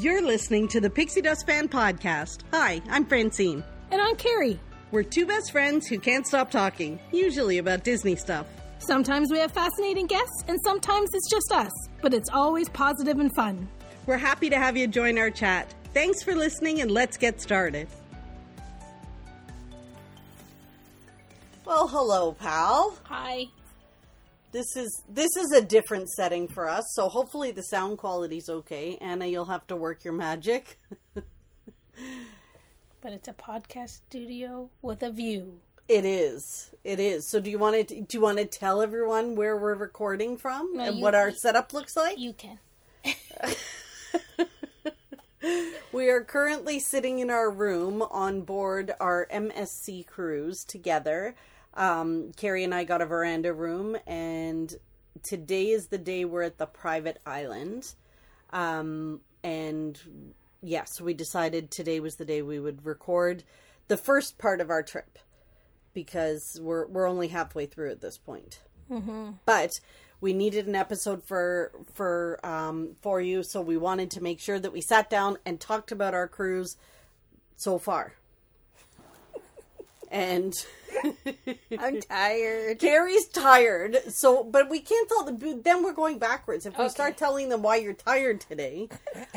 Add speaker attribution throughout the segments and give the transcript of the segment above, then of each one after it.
Speaker 1: You're listening to the Pixie Dust Fan Podcast. Hi, I'm Francine.
Speaker 2: And I'm Carrie.
Speaker 1: We're two best friends who can't stop talking, usually about Disney stuff.
Speaker 2: Sometimes we have fascinating guests, and sometimes it's just us, but it's always positive and fun.
Speaker 1: We're happy to have you join our chat. Thanks for listening, and let's get started. Well, hello, pal.
Speaker 2: Hi.
Speaker 1: This is this is a different setting for us, so hopefully the sound quality's okay. Anna, you'll have to work your magic.
Speaker 2: But it's a podcast studio with a view.
Speaker 1: It is. It is. So do you want to do you want to tell everyone where we're recording from
Speaker 2: No,
Speaker 1: and
Speaker 2: you-
Speaker 1: what our setup looks like?
Speaker 2: You can.
Speaker 1: We are currently sitting in our room on board our MSC cruise together. Um, Carrie and I got a veranda room, and today is the day we're at the private island. Um, and yes, we decided today was the day we would record the first part of our trip because we're we're only halfway through at this point. But we needed an episode for for um, for you, so we wanted to make sure that we sat down and talked about our cruise so far. And
Speaker 2: I'm tired.
Speaker 1: Gary's tired, so but we can't tell the then we're going backwards. If we start telling them why you're tired today,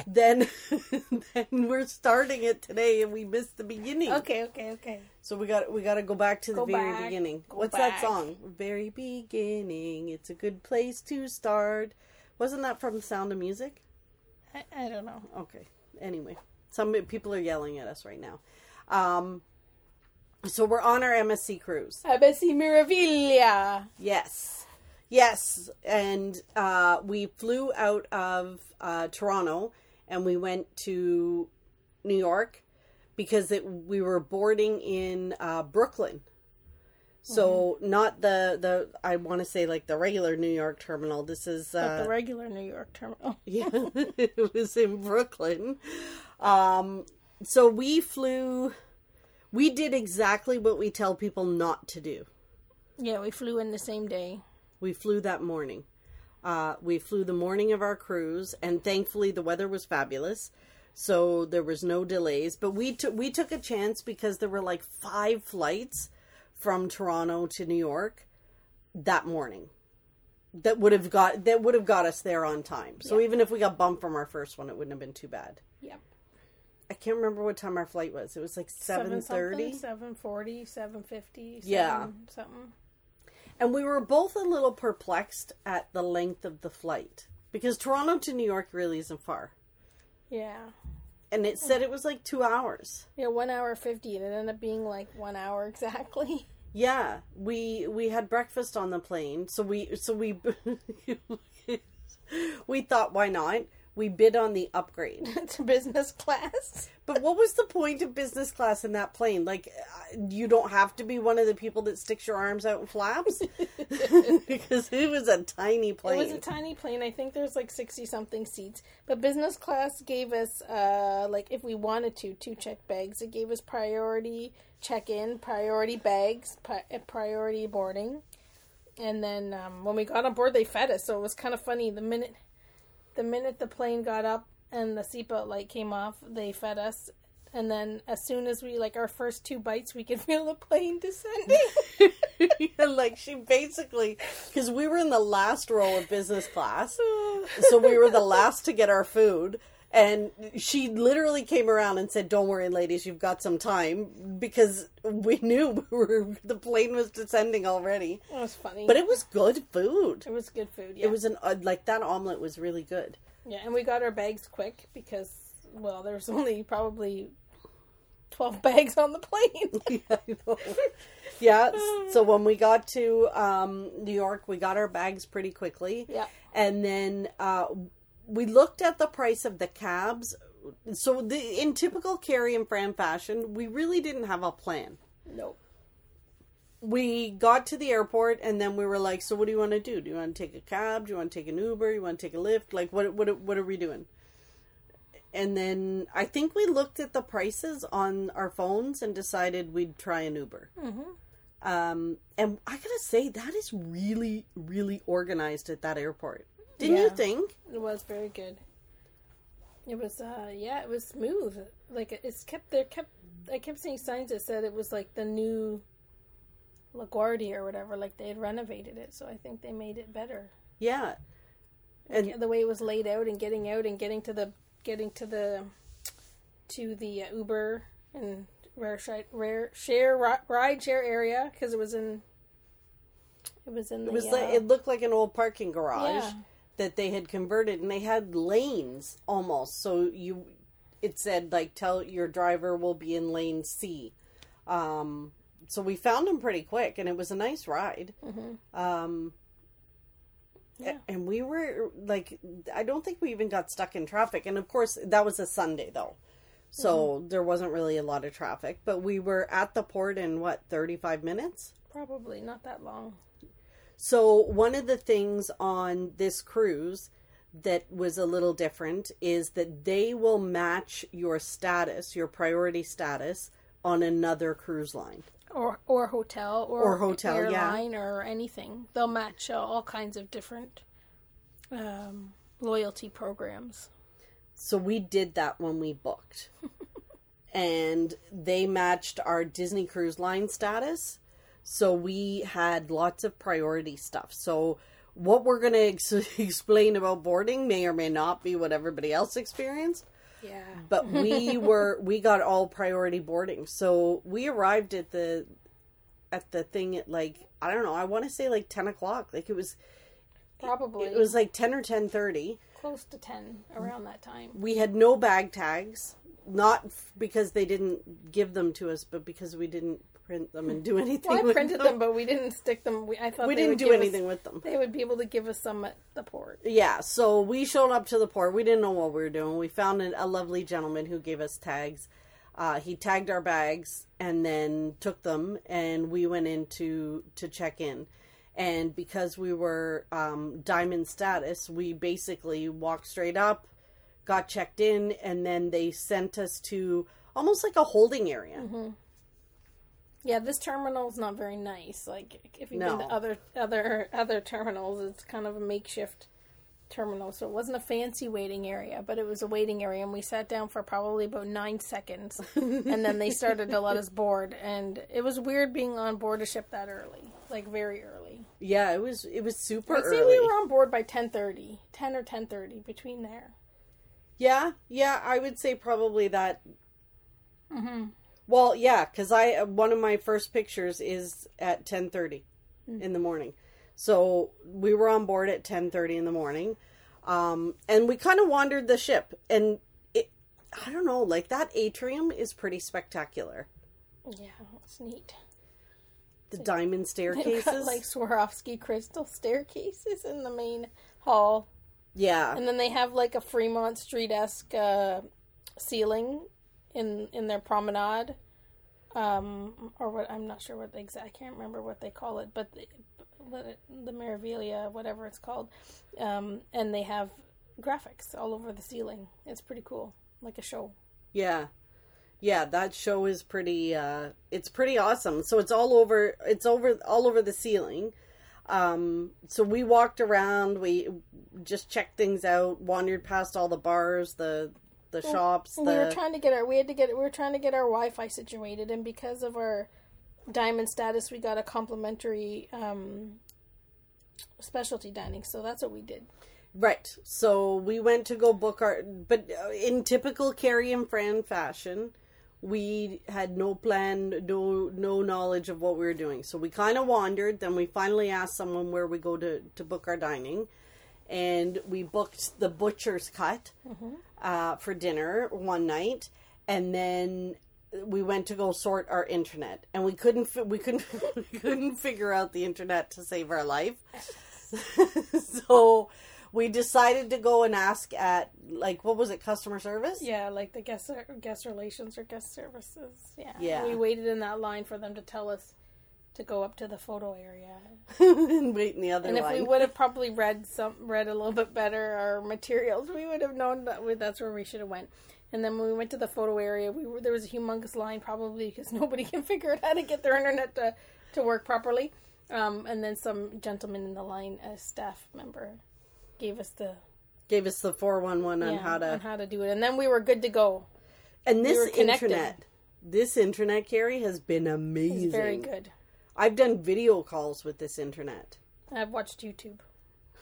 Speaker 1: then then we're starting it today and we missed the beginning.
Speaker 2: Okay, okay, okay.
Speaker 1: So we got we got to go back to the
Speaker 2: Go
Speaker 1: very
Speaker 2: back,
Speaker 1: beginning. What's
Speaker 2: back.
Speaker 1: that song? Very beginning. It's a good place to start. Wasn't that from Sound of Music?
Speaker 2: I, I don't know.
Speaker 1: Okay. Anyway, some people are yelling at us right now. Um, so we're on our MSC cruise.
Speaker 2: Abesi Meraviglia.
Speaker 1: Yes. Yes. And uh, we flew out of uh, Toronto and we went to New York because it, we were boarding in uh, Brooklyn. So not the the I want to say like the regular New York terminal. This is uh,
Speaker 2: the regular New York terminal.
Speaker 1: yeah, it was in Brooklyn. Um, so we flew. We did exactly what we tell people not to do.
Speaker 2: Yeah, we flew in the same day.
Speaker 1: We flew that morning. Uh, we flew the morning of our cruise, and thankfully the weather was fabulous, so there was no delays. But we took we took a chance because there were like five flights from Toronto to New York that morning that would have got that would have got us there on time. So even if we got bumped from our first one, it wouldn't have been too bad.
Speaker 2: Yep.
Speaker 1: I can't remember what time our flight was. It was like seven thirty,
Speaker 2: Seven forty, seven fifty.
Speaker 1: Yeah.
Speaker 2: Something.
Speaker 1: and we were both a little perplexed at the length of the flight because Toronto to New York really isn't far,
Speaker 2: Yeah.
Speaker 1: and it said it was like two hours.
Speaker 2: Yeah, one hour fifty, and it ended up being like one hour exactly.
Speaker 1: Yeah, we we had breakfast on the plane, so we so we we thought why not? We bid on the upgrade.
Speaker 2: to business class.
Speaker 1: But what was the point of business class in that plane? Like, uh, you don't have to be one of the people that sticks your arms out and flaps because it was a tiny plane.
Speaker 2: It was a tiny plane. I think there's like sixty something seats. But business class gave us uh like if we wanted to two check bags. It gave us priority check in, priority bags, pri- uh, priority boarding. And then um, when we got on board, they fed us. So it was kind of funny. The minute, the minute the plane got up and the seatbelt light came off, they fed us. And then as soon as we like our first two bites, we could feel the plane descending.
Speaker 1: Like she basically because we were in the last row of business class, so we were the last to get our food. And she literally came around and said, "Don't worry, ladies, you've got some time," because we knew we were, the plane was descending already.
Speaker 2: It was funny,
Speaker 1: But it was good food.
Speaker 2: it was good food. Yeah.
Speaker 1: It was an uh, like that omelet was really good.
Speaker 2: Yeah, and we got our bags quick because, well, there's only probably 12 bags on the plane.
Speaker 1: yeah, Yeah, so when we got to um, New York, we got our bags pretty quickly.
Speaker 2: Yeah.
Speaker 1: and then uh, we looked at the price of the cabs. So, the, in typical Carrie and Fran fashion, we really didn't have a plan.
Speaker 2: nope.
Speaker 1: We got to the airport, and then we were like, "So, what do you want to do? Do you want to take a cab? Do you want to take an Uber? You want to take a Lyft? Like, what? What? What are we doing?" And then I think we looked at the prices on our phones and decided we'd try an Uber. Um, and I gotta say, that is really, really organized at that airport. Didn't you think?
Speaker 2: It was very good. It was, uh, yeah, it was smooth. Like it- it's kept there. Kept I kept seeing signs that said it was like the new LaGuardia or whatever. Like they had renovated it, so I think they made it better.
Speaker 1: Yeah. And
Speaker 2: Yeah, the way it was laid out and getting out and getting to the getting to the to the uh, Uber and rare share, rare share ride share area because it was in it was in the
Speaker 1: it was
Speaker 2: uh,
Speaker 1: like it looked like an old parking garage
Speaker 2: Yeah.
Speaker 1: That they had converted and they had lanes almost. So you it said like tell your driver will be in lane C. Um so we found him pretty quick and it was a nice ride. Um
Speaker 2: Yeah.
Speaker 1: and we were like I don't think we even got stuck in traffic and of course that was a Sunday though. So there wasn't really a lot of traffic, but we were at the port in what 35 minutes?
Speaker 2: probably not that long.
Speaker 1: So, one of the things on this cruise that was a little different is that they will match your status, your priority status, on another cruise line.
Speaker 2: or or hotel or,
Speaker 1: Or hotel, yeah.
Speaker 2: airline or anything. They'll match uh, all kinds of different um, loyalty programs.
Speaker 1: So, we did that when we booked. and they matched our Disney Cruise Line status. So, we had lots of priority stuff. So, what we're going to ex- explain about boarding may or may not be what everybody else experienced.
Speaker 2: Yeah,
Speaker 1: but we were we got all priority boarding so we arrived at the at the thing at like i don't know i want to say like 10 o'clock like it was
Speaker 2: probably
Speaker 1: it was like 10 or 10.30
Speaker 2: close to ten around that time.
Speaker 1: we had no bag tags not f- because they didn't give them to us but because we didn't print them and do anything
Speaker 2: Well, I printed them, but we didn't stick them. We, I thought
Speaker 1: we
Speaker 2: they
Speaker 1: didn't
Speaker 2: would
Speaker 1: do
Speaker 2: give us-
Speaker 1: anything with them.
Speaker 2: They would be able to give us some at the port.
Speaker 1: yeah so we showed up to the port. We didn't know what we were doing. We found a, a lovely gentleman who gave us tags. Uh, he tagged our bags and then took them and we went in to to check in. And because we were um, diamond status we basically walked straight up got checked in and then they sent us to almost like a holding area
Speaker 2: Yeah, this terminal's not very nice. Like if you've been
Speaker 1: No.
Speaker 2: to other other other terminals, it's kind of a makeshift terminal. So it wasn't a fancy waiting area, but it was a waiting area, and we sat down for probably about nine seconds, and then they started to let us board, and it was weird being on board a ship that early, like very early.
Speaker 1: yeah it was it was super
Speaker 2: I'd say we were on board by 10.30, 10 or ten thirty between there.
Speaker 1: Yeah, yeah, I would say probably that. Mm-hmm. Well, yeah, because I one of my first pictures is at ten thirty in the morning, so we were on board at ten thirty in the morning, um, and we kind of wandered the ship, and it, I don't know, like that atrium is pretty spectacular.
Speaker 2: Yeah, it's neat.
Speaker 1: The diamond
Speaker 2: They've
Speaker 1: staircases,
Speaker 2: got like Swarovski crystal staircases in the main hall.
Speaker 1: yeah,
Speaker 2: And then they have like a Fremont Street esque uh, ceiling in in their promenade, um, or what I'm not sure what the exact. I can't remember what they call it, but the, the Meraviglia, whatever it's called, um, and they have graphics all over the ceiling. It's pretty cool, like a show.
Speaker 1: Yeah. Yeah, that show is pretty uh it's pretty awesome. So it's all over it's over all over the ceiling. Um so we walked around, we just checked things out, wandered past all the bars, the the shops, the
Speaker 2: we were trying to get our we had to get we were trying to get our Wi-Fi situated, and because of our diamond status, we got a complimentary um, specialty dining. So that's what we did.
Speaker 1: Right. So we went to go book our, but uh, in typical Carrie and Fran fashion, we had no plan, no no knowledge of what we were doing. So we kind of wandered. Then we finally asked someone where we go to to book our dining, and we booked the butcher's cut uh, for dinner one night, and then we went to go sort our internet, and we couldn't we couldn't we couldn't figure out the internet to save our life. so we decided to go and ask at like what was it customer service
Speaker 2: Yeah, like the guest guest relations or guest services. Yeah,
Speaker 1: Yeah.
Speaker 2: We waited in that line for them to tell us to go up to the photo area.
Speaker 1: and wait in the other
Speaker 2: And if we would have probably read some read a little bit better our materials, we would have known that we, that's where we should have went. And then when we went to the photo area, we were there was a humongous line probably because nobody can figure out how to get their internet to to work properly. Um, and then some gentleman in the line, a staff member, gave us the
Speaker 1: Gave us the four one one on how to
Speaker 2: on how to do it, and then we were good to go.
Speaker 1: and this
Speaker 2: connected.
Speaker 1: internet. This internet, Carrie, has been amazing.
Speaker 2: It's very good.
Speaker 1: I've done video calls with this internet.
Speaker 2: I've watched YouTube.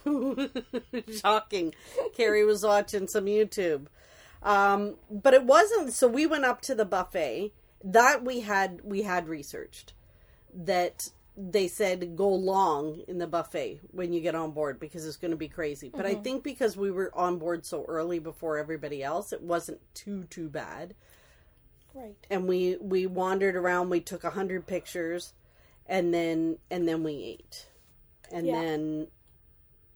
Speaker 1: Shocking. Carrie was watching some YouTube. Um, but it wasn't so we went up to the buffet. That we had we had researched that they said go long in the buffet when you get on board because it's going to be crazy. But I think because we were on board so early before everybody else, it wasn't too too bad.
Speaker 2: Right.
Speaker 1: And we we wandered around, we took a 100 pictures and then and then we ate. And
Speaker 2: Yeah.
Speaker 1: then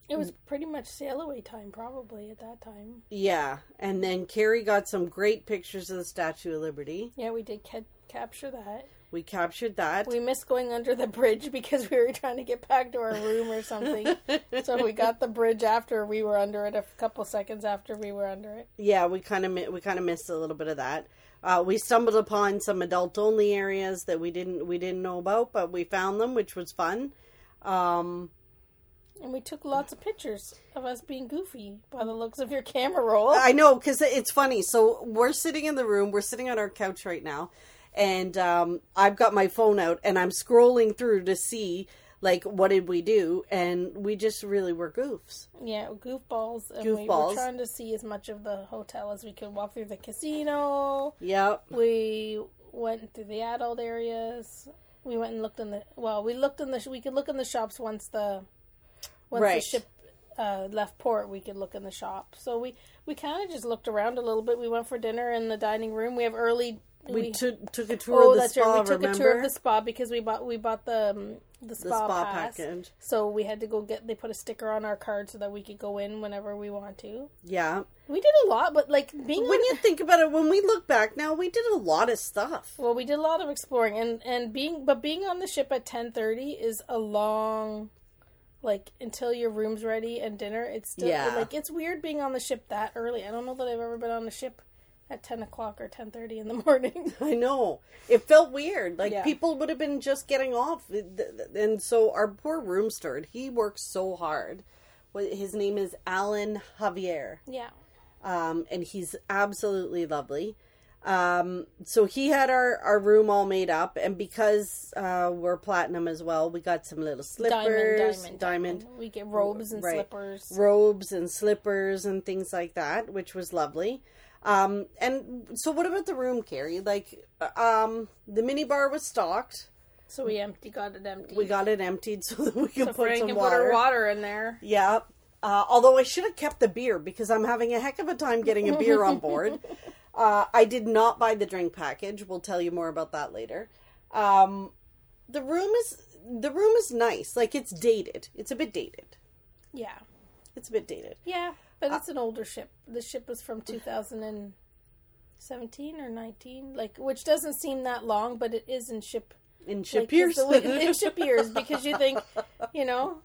Speaker 2: It was pretty much sail away time, probably at that time.
Speaker 1: Yeah, and then Carrie got some great pictures of the Statue of Liberty.
Speaker 2: Yeah, we did ca- capture that.
Speaker 1: We captured that.
Speaker 2: We missed going under the bridge because we were trying to get back to our room or something. so we got the bridge after we were under it, a couple seconds after we were under it.
Speaker 1: yeah, we kind of we kind of missed a little bit of that. Uh, we stumbled upon some adult only areas that we didn't we didn't know about, but we found them, which was fun. Um,
Speaker 2: And we took lots of pictures of us being goofy by the looks of your camera roll.
Speaker 1: I know because it's funny. So we're sitting in the room. We're sitting on our couch right now, and um, I've got my phone out and I'm scrolling through to see like what did we do, and we just really were goofs.
Speaker 2: Yeah, goofballs. And we
Speaker 1: Goofballs.
Speaker 2: were trying to see as much of the hotel as we could. Walk through the casino.
Speaker 1: Yep.
Speaker 2: We went through the adult areas. We went and looked in the well. We looked in the we could look in the shops once the once the ship uh, left port. We could look in the shop. So we we kind of just looked around a little bit. We went for dinner in the dining room. We have early.
Speaker 1: We, took took a tour
Speaker 2: oh,
Speaker 1: of the
Speaker 2: that's
Speaker 1: spa.
Speaker 2: right. We took
Speaker 1: remember?
Speaker 2: a tour of the spa because we bought we bought the um, the
Speaker 1: The
Speaker 2: spa,
Speaker 1: spa
Speaker 2: pass.
Speaker 1: package.
Speaker 2: So we had to go get. They put a sticker on our card so that we could go in whenever we want to.
Speaker 1: Yeah.
Speaker 2: We did a lot, but like being
Speaker 1: When
Speaker 2: on
Speaker 1: you think about it, when we look back now, we did a lot of stuff.
Speaker 2: Well, we did a lot of exploring, and and being but being on the ship at ten thirty is a long, like until your room's ready and dinner. It's still
Speaker 1: Yeah.
Speaker 2: like it's weird being on the ship that early. I don't know that I've ever been on a ship at ten o'clock or ten thirty in the morning.
Speaker 1: I know. It felt weird. Like
Speaker 2: Yeah.
Speaker 1: people would have been just getting off. And so our poor room steward, he works so hard. His name is Alan Javier.
Speaker 2: yeah,
Speaker 1: um, and he's absolutely lovely. Um, so he had our, our room all made up, and because uh, we're platinum as well, we got some little slippers,
Speaker 2: diamond, diamond, diamond. We get robes and
Speaker 1: Right.
Speaker 2: slippers.
Speaker 1: robes, and slippers and things like that, which was lovely. Um, and so, what about the room, Carrie? Like, uh, um, the mini bar was stocked.
Speaker 2: So we empty got it empty.
Speaker 1: We got it emptied so that we could
Speaker 2: so
Speaker 1: put
Speaker 2: Frank
Speaker 1: some
Speaker 2: can
Speaker 1: water.
Speaker 2: put her water in there.
Speaker 1: Yeah. Uh, although I should have kept the beer because I'm having a heck of a time getting a beer on board. Uh, I did not buy the drink package. We'll tell you more about that later. Um, the room is the room is nice. Like it's dated. It's a bit dated.
Speaker 2: Yeah,
Speaker 1: It's a bit dated.
Speaker 2: yeah, but it's an older ship. The ship was from two thousand and seventeen or nineteen, like which doesn't seem that long, but it is in ship
Speaker 1: In ship
Speaker 2: Like,
Speaker 1: years.
Speaker 2: way- in ship years because you think, you know,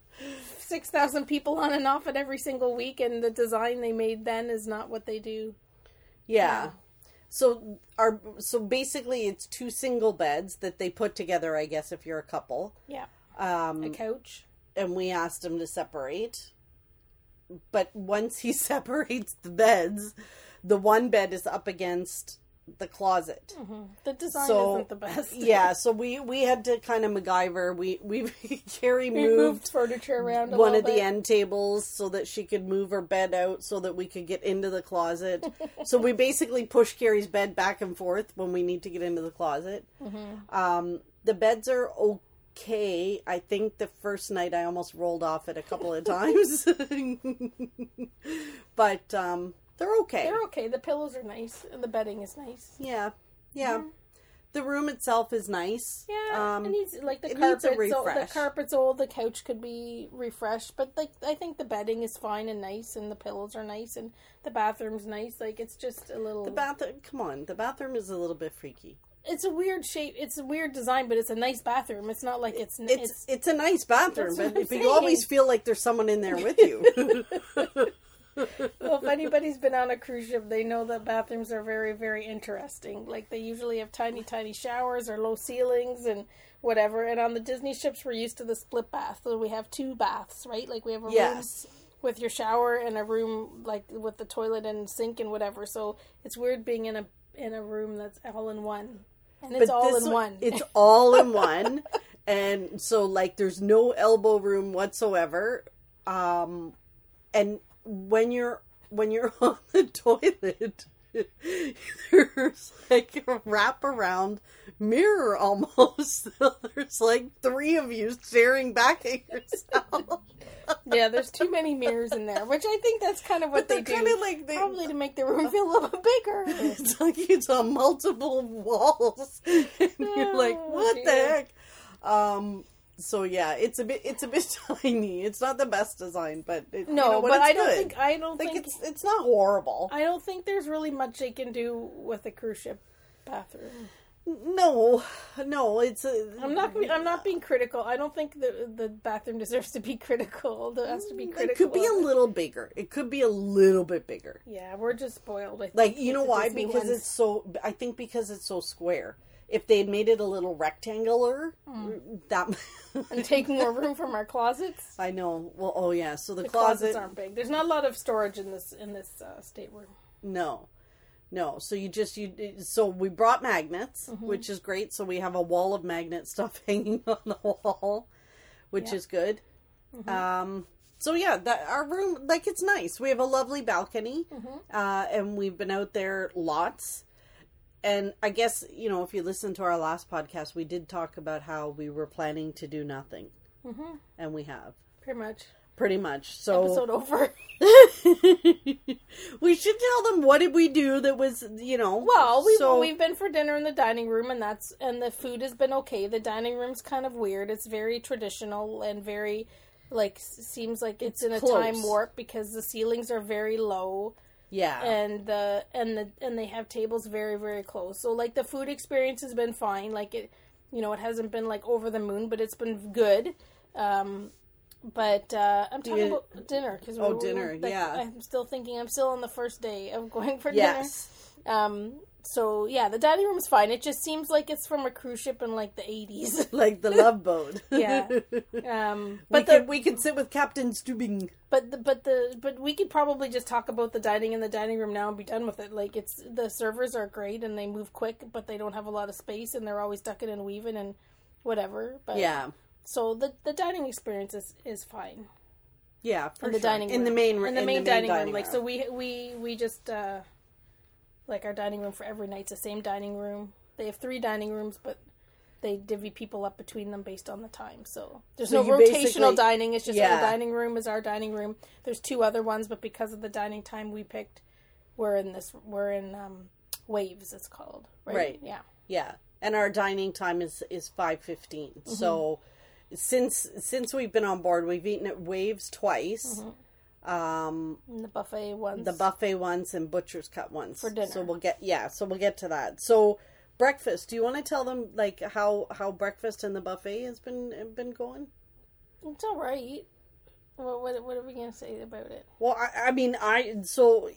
Speaker 2: six thousand people on and off it every single week, and the design they made then is not what they do.
Speaker 1: yeah. So our so basically it's two single beds that they put together. I guess if you're a couple.
Speaker 2: Yeah,
Speaker 1: Um,
Speaker 2: a couch.
Speaker 1: and we asked them to separate. But once he separates the beds, the one bed is up against the closet.
Speaker 2: The design
Speaker 1: So
Speaker 2: isn't the best.
Speaker 1: yeah, so we we had to kind of MacGyver. We we Carrie
Speaker 2: we moved
Speaker 1: moved
Speaker 2: furniture around.
Speaker 1: One of the end tables so that she could move her bed out so that we could get into the closet. so we basically push Carrie's bed back and forth when we need to get into the closet.
Speaker 2: Mm-hmm.
Speaker 1: Um, the beds are okay. I think the first night I almost rolled off it a couple of times, but um, they're okay.
Speaker 2: They're okay. The pillows are nice, and the bedding is nice.
Speaker 1: Yeah, yeah. The room itself is nice.
Speaker 2: Yeah,
Speaker 1: Um,
Speaker 2: it needs like the carpets. old, the carpet's old. The couch could be refreshed, but like I think the bedding is fine and nice, and the pillows are nice, and the bathroom's nice. Like it's just a little.
Speaker 1: the bathroom. Come on, the bathroom is a little bit freaky.
Speaker 2: It's a weird shape. It's a weird design, but it's a nice bathroom. It's not like it's
Speaker 1: It's
Speaker 2: it's.
Speaker 1: it's, a nice bathroom, but if you always feel like there's someone in there with you.
Speaker 2: well, if anybody's been on a cruise ship, they know that bathrooms are very very interesting. Like they usually have tiny tiny showers or low ceilings and whatever. And on the Disney ships, we're used to the split bath, so we have two baths, right? Like we have a room with your shower and a room like with the toilet and sink and whatever. So it's weird being in a in a room that's all in one, and it's all
Speaker 1: this
Speaker 2: in one.
Speaker 1: It's all in one. And so like there's no elbow room whatsoever. Um and when you're when you're on the toilet there's like a wraparound mirror almost. there's like three of you staring back at yourself.
Speaker 2: yeah, there's too many mirrors in there, which I think that's kind of what
Speaker 1: But
Speaker 2: they
Speaker 1: they're
Speaker 2: do.
Speaker 1: kinda like they-
Speaker 2: probably to make the room feel a little bit bigger.
Speaker 1: It's like it's on multiple walls. and you're like,
Speaker 2: Oh,
Speaker 1: what the heck? Um so yeah, it's a bit it's a bit tiny. It's not the best design, but it, you
Speaker 2: No,
Speaker 1: know what,
Speaker 2: but I don't
Speaker 1: good.
Speaker 2: think I don't
Speaker 1: like
Speaker 2: think
Speaker 1: it's it's not horrible.
Speaker 2: I don't think there's really much they can do with a cruise ship bathroom.
Speaker 1: No, no, it's a,
Speaker 2: I'm not. I'm not being critical. I don't think the the bathroom deserves to be critical. There has to be critical.
Speaker 1: It could be a little bigger. It could be a little bit bigger.
Speaker 2: Yeah, we're just spoiled. I think,
Speaker 1: Like you know why?
Speaker 2: Disney
Speaker 1: Because
Speaker 2: ones.
Speaker 1: it's so. I think because it's so square. If they had made it a little rectangular,
Speaker 2: Hmm.
Speaker 1: that.
Speaker 2: and take more room from our closets.
Speaker 1: I know. Well, oh yeah. So the,
Speaker 2: The
Speaker 1: closet.
Speaker 2: closets aren't big. There's not a lot of storage in this in this uh, stateroom.
Speaker 1: No, no. So you just you. So we brought magnets,
Speaker 2: Mm-hmm.
Speaker 1: which is great. So we have a wall of magnet stuff hanging on the wall, which
Speaker 2: Yeah. Mm-hmm.
Speaker 1: is good. Um. So yeah, that our room like it's nice. We have a lovely balcony,
Speaker 2: Mm-hmm.
Speaker 1: uh, and we've been out there lots. And I guess you know if you listen to our last podcast, we did talk about how we were planning to do nothing,
Speaker 2: Mm-hmm.
Speaker 1: and we have
Speaker 2: Pretty much.
Speaker 1: Pretty much. So
Speaker 2: Episode over.
Speaker 1: we should tell them what did we do that was you know
Speaker 2: Well, we've
Speaker 1: so
Speaker 2: we've been for dinner in the dining room, and that's and the food has been okay. The dining room's kind of weird. It's very traditional and very like seems like it's, in a time warp because the ceilings are very low
Speaker 1: yeah
Speaker 2: and the and the and they have tables very very close. So like the food experience has been fine. Like it, you know, it hasn't been like over the moon, but it's been good. Um, but uh, I'm talking
Speaker 1: you-
Speaker 2: about dinner because
Speaker 1: Oh, dinner, yeah.
Speaker 2: I'm still thinking I'm still on the first day of going for
Speaker 1: yes
Speaker 2: dinner. Um, so yeah, the dining room is fine. It just seems like it's from a cruise ship in like the 80s.
Speaker 1: like the love boat
Speaker 2: Yeah. Um,
Speaker 1: we
Speaker 2: but the
Speaker 1: could we could sit with captain stubing
Speaker 2: but the but the but we could probably just talk about the dining in the dining room now and be done with it. Like it's the servers are great and they move quick, but they don't have a lot of space and they're always ducking and weaving and whatever. But
Speaker 1: yeah
Speaker 2: so the the dining experience is is fine
Speaker 1: yeah for
Speaker 2: in the
Speaker 1: sure.
Speaker 2: dining room.
Speaker 1: in the main
Speaker 2: in the
Speaker 1: in
Speaker 2: main, dining, room. Like so we we we just uh like our dining room for every night's the same dining room. They have three dining rooms, but they divvy people up between them based on the time. So there's
Speaker 1: So
Speaker 2: no rotational dining. It's just
Speaker 1: Yeah.
Speaker 2: our dining room is our dining room. There's two other ones, but because of the dining time we picked, we're in this. We're in um, waves. It's called right.
Speaker 1: Right.
Speaker 2: Yeah.
Speaker 1: yeah and our dining time is is 5.15
Speaker 2: Mm-hmm.
Speaker 1: so since since we've been on board we've eaten at waves twice um
Speaker 2: the buffet ones.
Speaker 1: the buffet once and butcher's cut once
Speaker 2: For dinner.
Speaker 1: So we'll get yeah, so we'll get to that. So breakfast. Do you want to tell them like how how breakfast and the buffet has been been going?
Speaker 2: It's all right. What, what what are we gonna say about it?
Speaker 1: Well, I, I mean, I so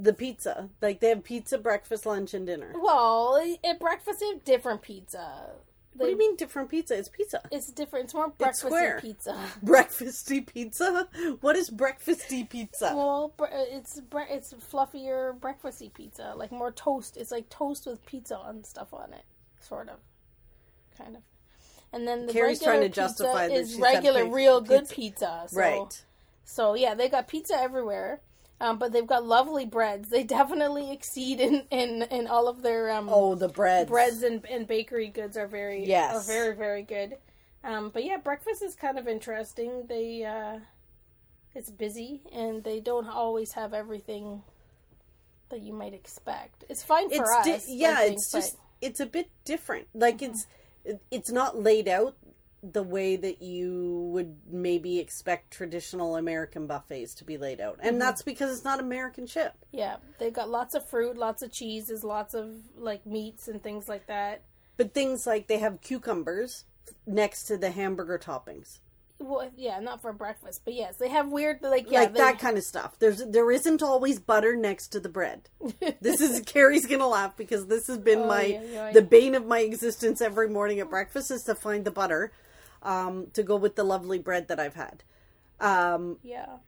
Speaker 1: the pizza like they have pizza, breakfast, lunch, and dinner.
Speaker 2: Well, at breakfast they have different pizza.
Speaker 1: What do you mean different pizza? It's pizza.
Speaker 2: It's different. It's more breakfasty
Speaker 1: square.
Speaker 2: pizza.
Speaker 1: Breakfasty pizza. What is breakfasty pizza?
Speaker 2: Well, it's bre- it's fluffier breakfasty pizza, like more toast. It's like toast with pizza and stuff on it, sort of, kind of. And then the
Speaker 1: Carrie's
Speaker 2: regular
Speaker 1: trying to
Speaker 2: pizza
Speaker 1: justify that
Speaker 2: is
Speaker 1: she's had
Speaker 2: regular,
Speaker 1: pizza-
Speaker 2: real good
Speaker 1: pizza.
Speaker 2: pizza. So,
Speaker 1: right.
Speaker 2: So yeah, they got pizza everywhere, um, but they've got lovely breads. They definitely exceed in in, in all of their um,
Speaker 1: Oh, the breads.
Speaker 2: breads and, and bakery goods are very
Speaker 1: Yes.
Speaker 2: are very very good. Um, but yeah, breakfast is kind of interesting. They uh, it's busy and they don't always have everything that you might expect. It's fine for
Speaker 1: It's
Speaker 2: us.
Speaker 1: di- yeah,
Speaker 2: think,
Speaker 1: it's
Speaker 2: but-
Speaker 1: just it's a bit different. Like it's it's not laid out the way that you would maybe expect traditional American buffets to be laid out. And mm-hmm. that's because it's not American chip.
Speaker 2: yeah. They've got lots of fruit, lots of cheeses, lots of like meats and things like that.
Speaker 1: But things like they have cucumbers next to the hamburger toppings.
Speaker 2: Well, yeah, not for breakfast, but yes, they have weird like yeah,
Speaker 1: like
Speaker 2: they-
Speaker 1: that kind of stuff. There's there isn't always butter next to the bread. This is Carrie's gonna laugh because this has been
Speaker 2: Oh,
Speaker 1: my
Speaker 2: yeah, yeah.
Speaker 1: the bane of my existence every morning at breakfast is to find the butter um, to go with the lovely bread that I've had. Um,
Speaker 2: yeah.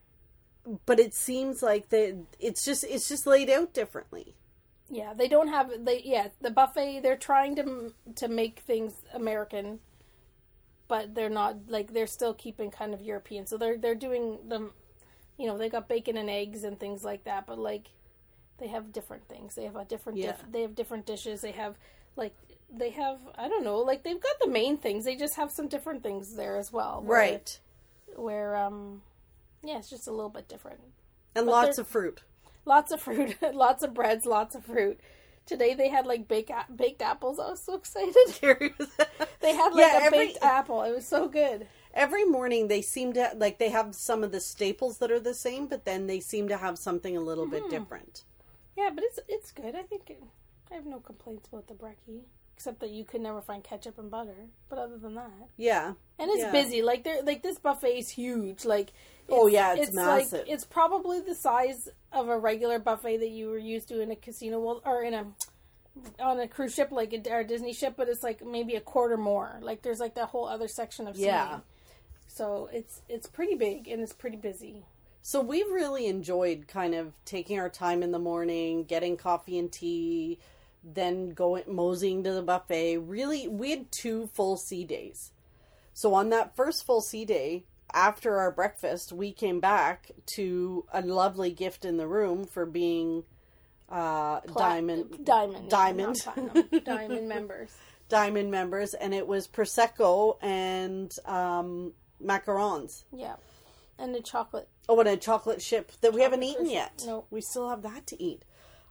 Speaker 1: but it seems like that it's just it's just laid out differently.
Speaker 2: Yeah, they don't have they yeah, the buffet they're trying to to make things American but they're not like they're still keeping kind of European. So they're they're doing them you know, they got bacon and eggs and things like that, but like they have different things. They have a different
Speaker 1: Yeah.
Speaker 2: diff- they have different dishes. They have like they have I don't know, like they've got the main things. They just have some different things there as well. where-
Speaker 1: Right.
Speaker 2: Where um yeah, it's just a little bit different.
Speaker 1: And
Speaker 2: But
Speaker 1: lots of fruit.
Speaker 2: Lots of fruit, lots of breads, lots of fruit. Today they had like baked a- baked apples. I was so excited. They had like
Speaker 1: Yeah,
Speaker 2: a
Speaker 1: every-
Speaker 2: baked apple. It was so good.
Speaker 1: Every morning they seem to like they have some of the staples that are the same, but then they seem to have something a little bit different.
Speaker 2: Yeah, but it's it's good. I think it, I have no complaints about the brekkie, except that you could never find ketchup and butter. But other than that,
Speaker 1: Yeah.
Speaker 2: and it's
Speaker 1: Yeah.
Speaker 2: busy. Like they're like this buffet is huge. Like
Speaker 1: Oh, yeah, it's
Speaker 2: like
Speaker 1: massive.
Speaker 2: it's probably the size of a regular buffet that you were used to in a casino, well, or in a on a cruise ship like a, or a Disney ship. But it's like maybe a quarter more. Like there's like that whole other section of.
Speaker 1: Yeah.
Speaker 2: So it's it's pretty big and it's pretty busy.
Speaker 1: So we've really enjoyed kind of taking our time in the morning, getting coffee and tea, then going moseying to the buffet. Really, we had two full sea days. So on that first full sea day, after our breakfast, we came back to a lovely gift in the room for being uh, diamond
Speaker 2: Diamond.
Speaker 1: Diamond.
Speaker 2: platinum. Diamond members.
Speaker 1: diamond members, and it was prosecco and um, macarons.
Speaker 2: Yeah. And a chocolate.
Speaker 1: Oh, and a chocolate chip that we haven't eaten yet.
Speaker 2: No.
Speaker 1: we still have that to eat.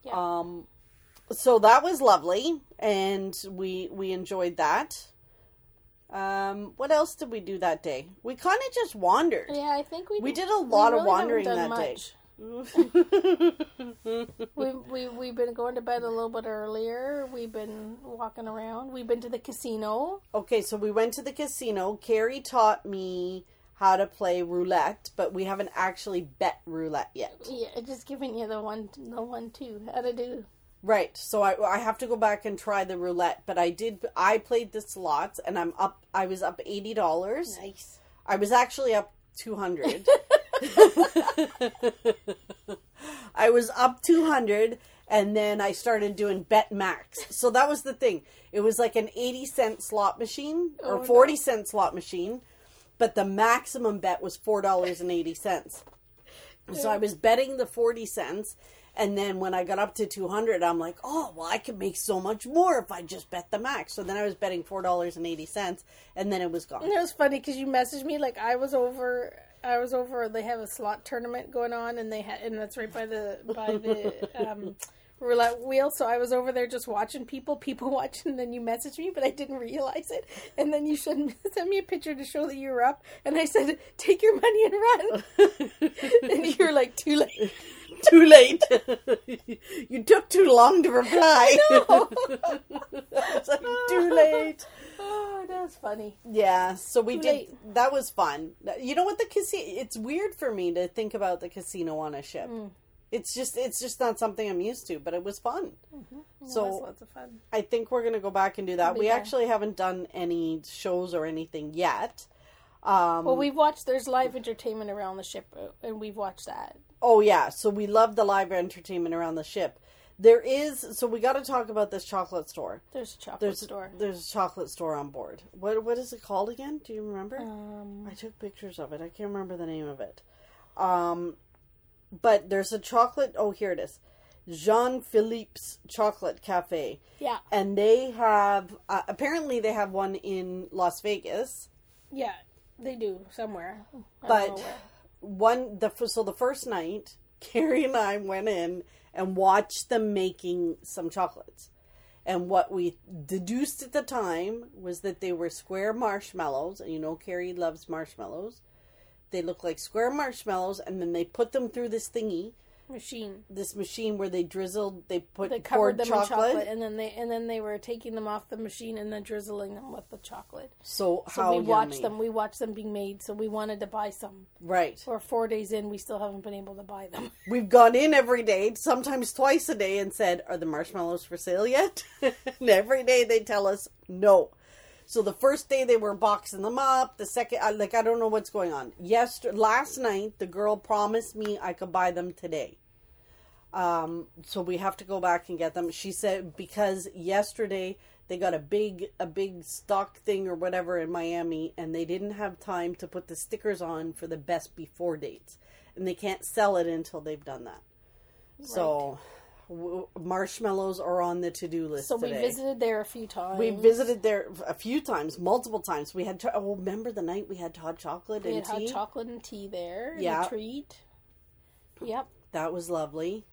Speaker 2: Yeah.
Speaker 1: Um, so that was lovely, and we we enjoyed that. Um, what else did we do that day? We kind of just wandered.
Speaker 2: yeah, I think we
Speaker 1: We did a lot of
Speaker 2: really haven't
Speaker 1: wandering that day.
Speaker 2: much. we we we've been going to bed a little bit earlier. We've been walking around. We've been to the casino.
Speaker 1: Okay, so we went to the casino. Carrie taught me how to play roulette, but we haven't actually bet roulette yet.
Speaker 2: Yeah, just giving you the one the one two how to do.
Speaker 1: Right. So I I have to go back and try the roulette, but I did I played the slots and I'm up I was up $80.
Speaker 2: Nice.
Speaker 1: I was actually up 200. I was up 200 and then I started doing bet max. So that was the thing. It was like an 80 cent slot machine or
Speaker 2: Oh, no.
Speaker 1: 40 cent slot machine, but the maximum bet was $4.80. So I was betting the 40 cents and then when I got up to 200 I'm like, "Oh, well I could make so much more if I just bet the max." So then I was betting $4.80 and then it was gone.
Speaker 2: And it was funny because you messaged me like I was over. I was over. They have a slot tournament going on, and they had, and that's right by the by the um, roulette wheel. So I was over there just watching people, people watching. And then you messaged me, but I didn't realize it. And then you showed me, sent me a picture to show that you were up. And I said, "Take your money and run." and you were like, "Too late."
Speaker 1: too late. you took too long to reply.
Speaker 2: No.
Speaker 1: it's like too late.
Speaker 2: oh, that was funny.
Speaker 1: Yeah, so we
Speaker 2: Too
Speaker 1: did.
Speaker 2: late.
Speaker 1: That was fun. You know what? The casino. It's weird for me to think about the casino on a ship.
Speaker 2: Mm.
Speaker 1: It's just. It's just not something I'm used to. But it was fun.
Speaker 2: It
Speaker 1: So
Speaker 2: was lots of fun.
Speaker 1: I think we're gonna go back and do that. We actually haven't done any shows or anything yet. Um,
Speaker 2: Well, we've watched. There's live entertainment around the ship, uh, and we've watched that.
Speaker 1: Oh yeah, so we love the live entertainment around the ship. There is so we got to talk about this chocolate store.
Speaker 2: There's a chocolate
Speaker 1: There's
Speaker 2: store.
Speaker 1: there's a chocolate store on board. What what is it called again? Do you remember?
Speaker 2: Um,
Speaker 1: I took pictures of it. I can't remember the name of it. Um, but there's a chocolate. Oh, here it is. Jean Philippe's Chocolate Cafe,
Speaker 2: yeah,
Speaker 1: and they have uh, apparently they have one in Las Vegas.
Speaker 2: yeah, they do somewhere. I
Speaker 1: But. One the so the first night, Carrie and I went in and watched them making some chocolates. And what we deduced at the time was that they were square marshmallows, and you know Carrie loves marshmallows. They look like square marshmallows, and then they put them through this thingy,
Speaker 2: machine.
Speaker 1: this machine where they drizzled, they put
Speaker 2: They covered them
Speaker 1: chocolate.
Speaker 2: in chocolate, and then they and then they were taking them off the machine and then drizzling them with the chocolate.
Speaker 1: So,
Speaker 2: So
Speaker 1: how
Speaker 2: we watched
Speaker 1: yummy.
Speaker 2: them. We watched them being made. So we wanted to buy some.
Speaker 1: Right.
Speaker 2: Or four days in, we still haven't been able to buy them.
Speaker 1: We've gone in every day, sometimes twice a day, and said, Are the marshmallows for sale yet? and every day they tell us no. So the first day they were boxing them up. The second, I- like I don't know what's going on. Yesterday, last night, the girl promised me I could buy them today. Um, so we have to go back and get them. She said because yesterday they got a big a big stock thing or whatever in Miami, and they didn't have time to put the stickers on for the best before dates, and they can't sell it until they've done that. So w- marshmallows are on the to do list.
Speaker 2: So we
Speaker 1: today.
Speaker 2: visited there a few times.
Speaker 1: We visited there a few times, multiple times. We had. cho- Oh, remember the night we had hot chocolate
Speaker 2: We
Speaker 1: and
Speaker 2: had hot
Speaker 1: tea?
Speaker 2: chocolate and tea there.
Speaker 1: Yeah.
Speaker 2: a treat. Yep.
Speaker 1: That was lovely.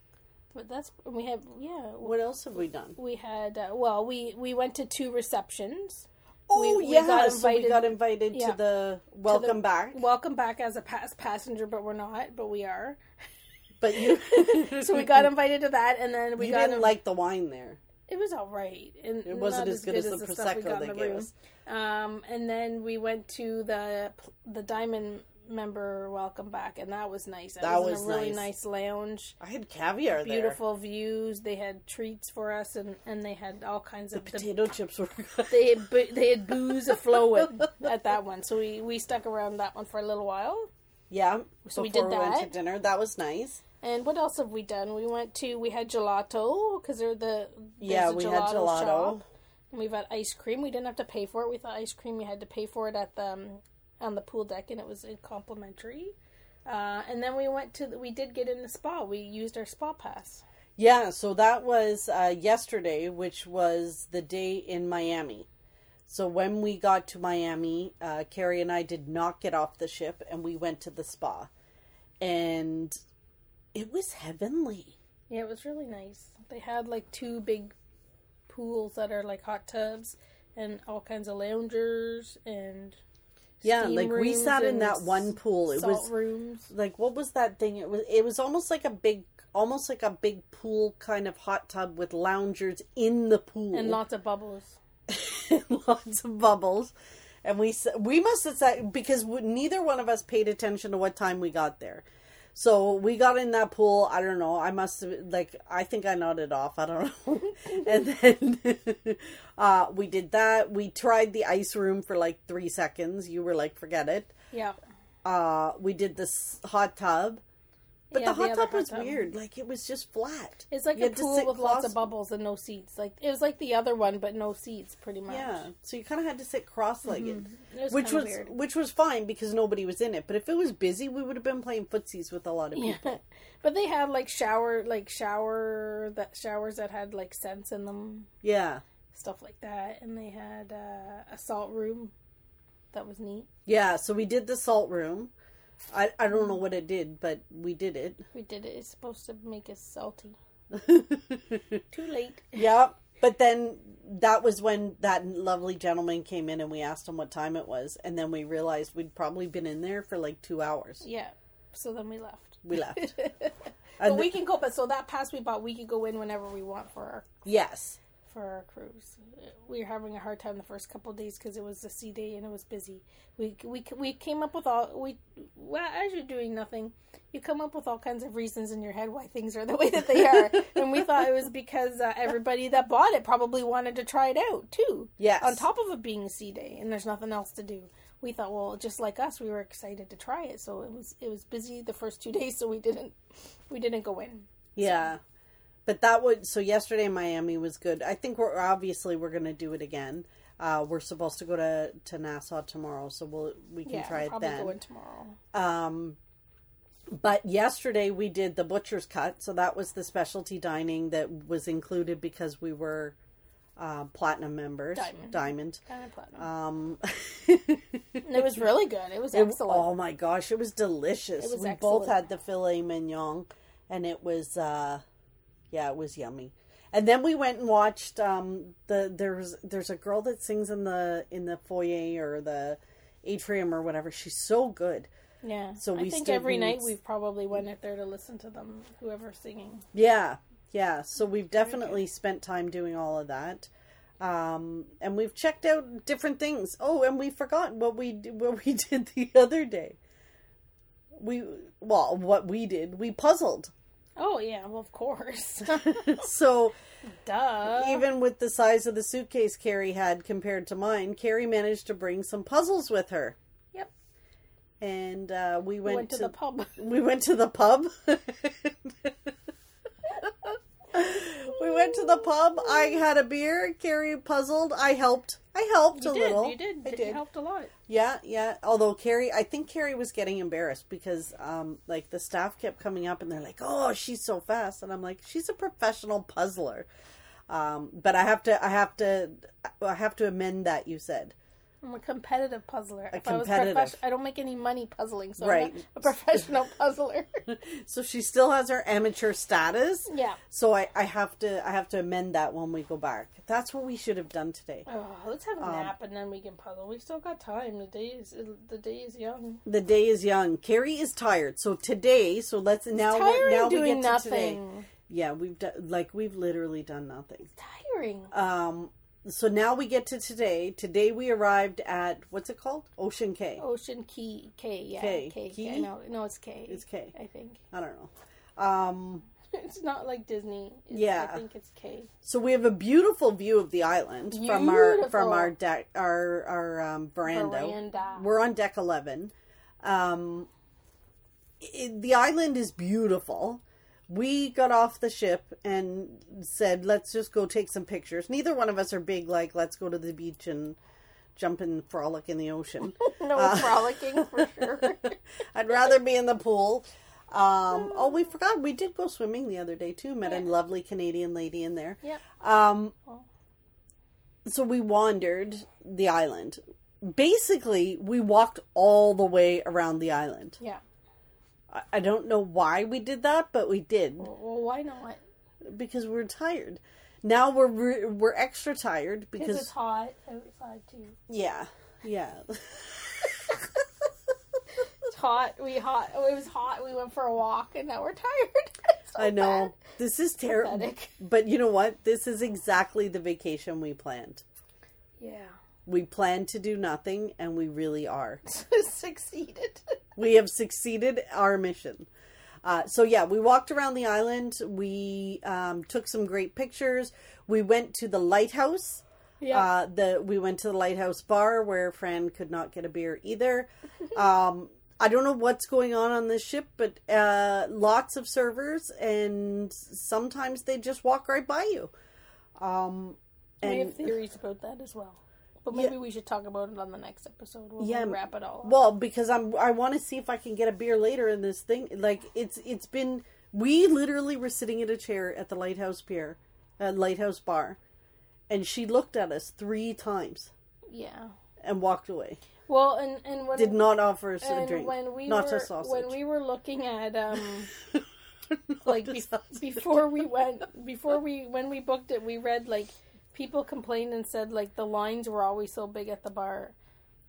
Speaker 2: But that's we have yeah.
Speaker 1: What else have we done?
Speaker 2: We had uh, well we we went to two receptions.
Speaker 1: Oh
Speaker 2: we
Speaker 1: yeah,
Speaker 2: got
Speaker 1: so we got invited
Speaker 2: yeah.
Speaker 1: to the welcome back.
Speaker 2: Welcome back as a pass passenger, but we're not, but we are.
Speaker 1: But you,
Speaker 2: So we got invited to that, and then we
Speaker 1: you
Speaker 2: got
Speaker 1: didn't
Speaker 2: in-
Speaker 1: like the wine there.
Speaker 2: It was all right. And
Speaker 1: It wasn't as good as the
Speaker 2: stuff we
Speaker 1: Prosecco they
Speaker 2: the
Speaker 1: gave
Speaker 2: room.
Speaker 1: us.
Speaker 2: Um, and then we went to the the Diamond member welcome back, and that was nice. That,
Speaker 1: That
Speaker 2: was,
Speaker 1: was
Speaker 2: a really
Speaker 1: nice.
Speaker 2: nice lounge.
Speaker 1: I had caviar there.
Speaker 2: Beautiful views. They had treats for us, and, and they had all kinds of the-
Speaker 1: Potato chips were good.
Speaker 2: they had they had booze a flowing at that one. So we, we stuck around that one for a little while.
Speaker 1: yeah.
Speaker 2: So we did
Speaker 1: went to
Speaker 2: that.
Speaker 1: dinner. That was nice.
Speaker 2: And what else have we done? We went to we had gelato because they're the
Speaker 1: Yeah, we had gelato.
Speaker 2: shop. And we've had ice cream. We didn't have to pay for it. We thought ice cream you had to pay for it at the um, on the pool deck, and it was uh, complimentary. Uh, and then we went to the, we did get in the spa. We used our spa pass.
Speaker 1: Yeah, so that was uh, yesterday, which was the day in Miami. So when we got to Miami, uh, Carrie and I did not get off the ship, and we went to the spa, and it was heavenly.
Speaker 2: Yeah, it was really nice. They had like two big pools that are like hot tubs, and all kinds of loungers and
Speaker 1: Yeah, like we sat in that one pool. It
Speaker 2: salt
Speaker 1: was
Speaker 2: rooms.
Speaker 1: like what was that thing? It was it was almost like a big, almost like a big pool kind of hot tub with loungers in the pool
Speaker 2: And lots of bubbles.
Speaker 1: lots of bubbles. And we we must have sat because neither one of us paid attention to what time we got there. So we got in that pool. I don't know. I must have like I think I nodded off. I don't know. and then uh, we did that. We tried the ice room for like three seconds. You were like, forget it.
Speaker 2: Yeah.
Speaker 1: Uh, we did this hot tub, but
Speaker 2: Yeah,
Speaker 1: the hot
Speaker 2: other
Speaker 1: tub was
Speaker 2: tub.
Speaker 1: weird. Like it was just flat.
Speaker 2: It's like
Speaker 1: You
Speaker 2: a pool with lots of bubbles and no seats. Like it was like the other one, but no seats, pretty much.
Speaker 1: Yeah, so you kind of had to sit cross-legged,
Speaker 2: It was
Speaker 1: which was
Speaker 2: weird.
Speaker 1: which was fine because nobody was in it. But if it was busy, we would have been playing footsies with a lot of people.
Speaker 2: Yeah. But they had like shower, like shower that showers that had like scents in them,
Speaker 1: Yeah,
Speaker 2: stuff like that, and they had uh, a salt room. That was neat.
Speaker 1: yeah. So we did the salt room. I I don't know what it did, but we did it.
Speaker 2: We did it. It's supposed to make us salty. Too late.
Speaker 1: yeah, but then that was when that lovely gentleman came in and we asked him what time it was, and then we realized we'd probably been in there for like two hours.
Speaker 2: Yeah. So then we left.
Speaker 1: We left.
Speaker 2: But
Speaker 1: And
Speaker 2: we can go. But so that pass we bought, we could go in whenever we want for our
Speaker 1: yes,
Speaker 2: for our cruise. We were having a hard time the first couple of days because it was a sea day and it was busy. We we we came up with all we well as you're doing nothing, you come up with all kinds of reasons in your head why things are the way that they are, and we thought it was because uh, everybody that bought it probably wanted to try it out too.
Speaker 1: Yes.
Speaker 2: On top of it being a sea day and there's nothing else to do. We thought, well, just like us, we were excited to try it. So it was it was busy the first two days, so we didn't we didn't go in.
Speaker 1: yeah. But that would so yesterday in Miami was good. I think we're obviously we're gonna do it again. Uh, we're supposed to go to, to Nassau tomorrow, so we'll we can
Speaker 2: Yeah,
Speaker 1: try it
Speaker 2: probably
Speaker 1: then.
Speaker 2: go in tomorrow.
Speaker 1: Um, but yesterday we did the butcher's cut, so that was the specialty dining that was included because we were uh, platinum members.
Speaker 2: Diamond.
Speaker 1: Diamond.
Speaker 2: Kind of platinum.
Speaker 1: Um,
Speaker 2: it was really good. It was
Speaker 1: it-
Speaker 2: excellent.
Speaker 1: oh my gosh, it was delicious.
Speaker 2: It was
Speaker 1: we
Speaker 2: excellent.
Speaker 1: both had the filet mignon, and it was, uh, yeah, it was yummy. And then we went and watched um, the there's there's a girl that sings in the in the foyer or the atrium or whatever. She's so good.
Speaker 2: Yeah.
Speaker 1: So
Speaker 2: I
Speaker 1: we
Speaker 2: think every night we've probably went up there to listen to them, whoever's singing.
Speaker 1: Yeah, yeah. So we've definitely spent time doing all of that, um, and we've checked out different things. Oh, and we forgot what we what we did the other day. We well, what we did, we puzzled.
Speaker 2: Oh yeah, well of course.
Speaker 1: So
Speaker 2: Duh.
Speaker 1: even with the size of the suitcase Carrie had compared to mine, Carrie managed to bring some puzzles with her.
Speaker 2: Yep.
Speaker 1: And uh, we
Speaker 2: We
Speaker 1: went,
Speaker 2: went to the pub.
Speaker 1: We went to the pub. we went to the pub. I had a beer. Carrie puzzled. I helped. I helped
Speaker 2: You
Speaker 1: a
Speaker 2: did.
Speaker 1: little.
Speaker 2: You did.
Speaker 1: I
Speaker 2: did.
Speaker 1: did.
Speaker 2: helped a lot.
Speaker 1: Yeah, yeah. Although Carrie, I think Carrie was getting embarrassed because, um, like the staff kept coming up and they're like, "Oh, she's so fast," and I'm like, "She's a professional puzzler." Um, but I have to, I have to, I have to amend that. You said
Speaker 2: I'm a competitive puzzler.
Speaker 1: A
Speaker 2: if I was
Speaker 1: competitive.
Speaker 2: I don't make any money puzzling, so
Speaker 1: Right.
Speaker 2: I'm a professional puzzler.
Speaker 1: so. She still has her amateur status.
Speaker 2: yeah.
Speaker 1: So I, I have to, I have to amend that when we go back. That's what we should have done today.
Speaker 2: Oh, let's have a
Speaker 1: Um,
Speaker 2: nap and then we can puzzle. We still got time. The day is the day is young.
Speaker 1: The day is young. Carrie is tired. So today, so let's now we're-
Speaker 2: Tiring
Speaker 1: now we
Speaker 2: doing
Speaker 1: get to today.
Speaker 2: nothing.
Speaker 1: Yeah, we've done like we've literally done nothing.
Speaker 2: Tiring.
Speaker 1: Um, so now we get to today. Today we arrived at what's it called? Ocean Cay.
Speaker 2: Ocean Key K. Yeah.
Speaker 1: K.
Speaker 2: K.
Speaker 1: Key?
Speaker 2: I know. No, it's K.
Speaker 1: It's K.
Speaker 2: I think
Speaker 1: I don't know. Um,
Speaker 2: it's not like Disney. It's,
Speaker 1: Yeah.
Speaker 2: I think it's K.
Speaker 1: so we have a beautiful view of the island from our from our deck our our um, veranda.
Speaker 2: Veranda.
Speaker 1: We're on deck eleven. Um, it, the island is beautiful. We got off the ship and said, "Let's just go take some pictures." Neither one of us are big like, "Let's go to the beach and jump and frolic in the ocean."
Speaker 2: No
Speaker 1: Uh,
Speaker 2: frolicking for sure.
Speaker 1: I'd rather be in the pool. Um, oh, we forgot we did go swimming the other day too. Met a lovely Canadian lady in there.
Speaker 2: Yeah.
Speaker 1: Um, so we wandered the island. Basically, we walked all the way around the island.
Speaker 2: Yeah.
Speaker 1: I, don't know why we did that, but we did
Speaker 2: Well, why not?
Speaker 1: because we're tired. Now we're re- we're extra tired
Speaker 2: Because
Speaker 1: because
Speaker 2: it's hot outside too.
Speaker 1: yeah, yeah.
Speaker 2: It's hot. We hot. Oh, it was hot. We went for a walk, and now we're tired. So
Speaker 1: I know
Speaker 2: bad.
Speaker 1: this is terrible, but you know what? This is exactly the vacation we planned.
Speaker 2: Yeah.
Speaker 1: We planned to do nothing, and we really are.
Speaker 2: Succeeded.
Speaker 1: We have succeeded our mission. Uh, so yeah, we walked around the island. We um, took some great pictures. We went to the lighthouse.
Speaker 2: Yeah.
Speaker 1: Uh, the we went to the lighthouse bar where Fran could not get a beer either. Um, I don't know what's going on on this ship, but uh, lots of servers, and sometimes they just walk right by you. Um,
Speaker 2: we
Speaker 1: and
Speaker 2: have theories about that as well. But maybe we should talk about it on the next episode when
Speaker 1: Yeah,
Speaker 2: we wrap it all. up.
Speaker 1: Well, because I'm I want to see if I can get a beer later in this thing. Like it's it's been we literally were sitting in a chair at the lighthouse pier, uh, lighthouse bar, and she looked at us three times
Speaker 2: yeah.
Speaker 1: and walked away.
Speaker 2: Well, and and when
Speaker 1: Did not offer us a drink,
Speaker 2: when we
Speaker 1: not
Speaker 2: were
Speaker 1: a sausage.
Speaker 2: when we were looking at um like be- before we went before we when we booked it we read like people complained and said like the lines were always so big at the bar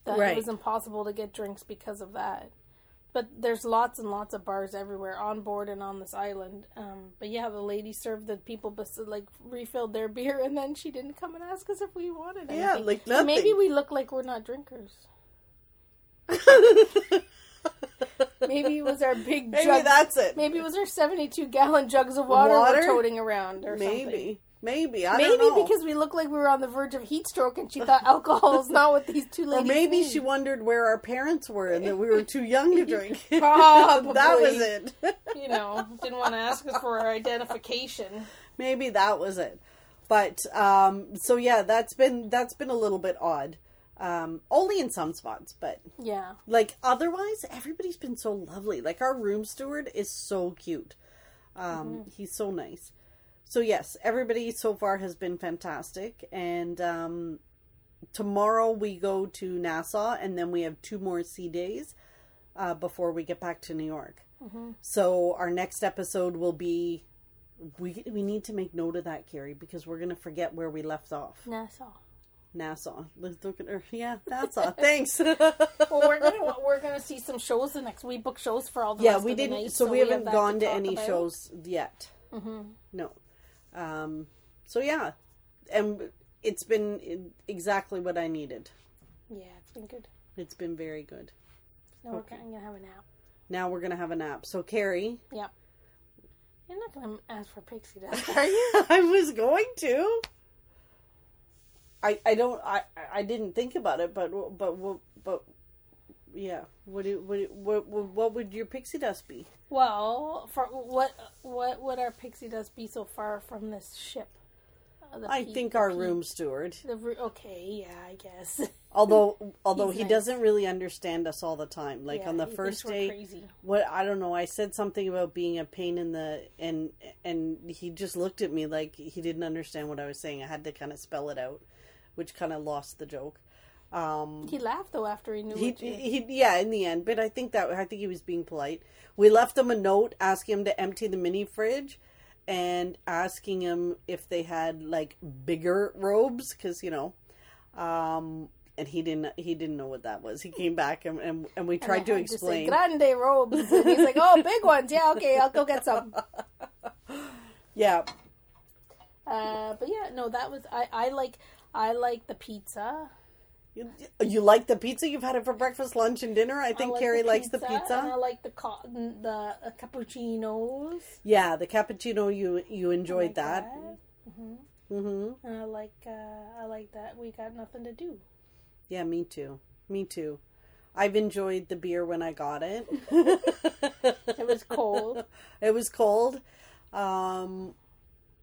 Speaker 2: that
Speaker 1: Right.
Speaker 2: it was impossible to get drinks because of that but there's lots and lots of bars everywhere on board and on this island um, but yeah the lady served the people but like refilled their beer and then she didn't come and ask us if we wanted anything
Speaker 1: Yeah, like
Speaker 2: So maybe we look like we're not drinkers maybe it was our big
Speaker 1: Maybe that's it.
Speaker 2: Maybe it was our 72 gallon jugs of water,
Speaker 1: Water?
Speaker 2: we're toting around or something.
Speaker 1: Maybe, maybe I
Speaker 2: Maybe
Speaker 1: don't know.
Speaker 2: Maybe because we looked like we were on the verge of heat stroke and she thought alcohol is not what these two ladies.
Speaker 1: or
Speaker 2: maybe
Speaker 1: she wondered where our parents were and that we were too young to drink.
Speaker 2: Probably.
Speaker 1: that was it.
Speaker 2: You know, didn't want to ask us for our identification.
Speaker 1: maybe that was it but um so yeah that's been that's been a little bit odd um only in some spots but
Speaker 2: Yeah.
Speaker 1: like otherwise everybody's been so lovely like our room steward is so cute um he's so nice so yes everybody so far has been fantastic and um tomorrow we go to nassau and then we have two more sea days uh, before we get back to new york so our next episode will be we we need to make note of that, Carrie, because we're gonna forget where we left off.
Speaker 2: Nassau.
Speaker 1: Nassau. Let's look at her. Yeah, Nassau. Thanks.
Speaker 2: Well, we're gonna we're gonna see some shows the next. We book shows for all the
Speaker 1: yeah, we didn't.
Speaker 2: night,
Speaker 1: so, we
Speaker 2: have
Speaker 1: haven't
Speaker 2: that
Speaker 1: gone to,
Speaker 2: talk
Speaker 1: any
Speaker 2: about.
Speaker 1: shows yet. Mm-hmm. No. Um. So yeah, and it's been exactly what I needed.
Speaker 2: Yeah, it's been good.
Speaker 1: It's been very good.
Speaker 2: Now we're gonna have a nap.
Speaker 1: Now we're gonna have a nap. So Carrie,
Speaker 2: Yeah. You're not going to ask for pixie dust, are you?
Speaker 1: I was going to. I I don't I I didn't think about it, but but but, but yeah. What do what, what what would your pixie dust be?
Speaker 2: well, for what what would our pixie dust be so far from this ship? Uh,
Speaker 1: I
Speaker 2: pe-
Speaker 1: think our
Speaker 2: pe-
Speaker 1: room steward.
Speaker 2: The ru- okay, yeah, I guess.
Speaker 1: Although although he
Speaker 2: nice.
Speaker 1: doesn't really understand us all the time. Like
Speaker 2: Yeah,
Speaker 1: on the
Speaker 2: he
Speaker 1: first day,
Speaker 2: crazy.
Speaker 1: what I don't know. I said something about being a pain in the and and he just looked at me like he didn't understand what I was saying. I had to kind of spell it out, which kind of lost the joke. Um,
Speaker 2: He laughed though after he knew
Speaker 1: he, he yeah in the end but i think that i think he was being polite we left him a note asking him to empty the mini fridge and asking him if they had like bigger robes because you know um and he didn't he didn't know what that was he came back and and, and we
Speaker 2: And I
Speaker 1: tried to
Speaker 2: say,
Speaker 1: explain
Speaker 2: grande robes. And he's like, oh, big ones. Yeah, okay, I'll go get some.
Speaker 1: yeah
Speaker 2: Uh, but yeah, no, that was I. I like I like the pizza.
Speaker 1: You, you like the pizza you've had it for breakfast lunch and dinner i think
Speaker 2: I like
Speaker 1: carrie
Speaker 2: the
Speaker 1: likes the
Speaker 2: And I like the co- the uh, cappuccinos.
Speaker 1: yeah the cappuccino you you enjoyed
Speaker 2: like
Speaker 1: that,
Speaker 2: that.
Speaker 1: mm-hmm
Speaker 2: And I like uh, I like that we got nothing to do.
Speaker 1: Yeah, me too. Me too. I've enjoyed the beer when I got it.
Speaker 2: It was cold.
Speaker 1: it was cold. Um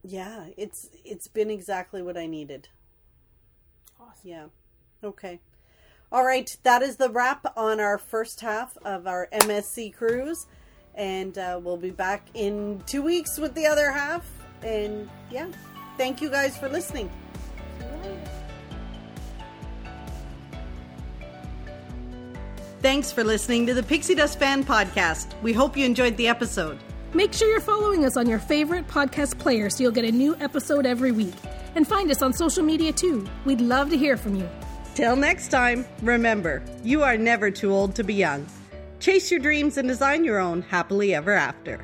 Speaker 1: yeah, it's it's been exactly what I needed.
Speaker 2: Awesome.
Speaker 1: Yeah. Okay. All right, that is the wrap on our first half of our MSC cruise and uh, we'll be back in 2 weeks with the other half and yeah, thank you guys for listening.
Speaker 2: See you later.
Speaker 1: Thanks for listening to the Pixie Dust Fan Podcast. We hope you enjoyed the episode.
Speaker 3: Make sure you're following us on your favorite podcast player so you'll get a new episode every week. And find us on social media too. We'd love to hear from you.
Speaker 1: Till next time, remember, you are never too old to be young. Chase your dreams and design your own happily ever after.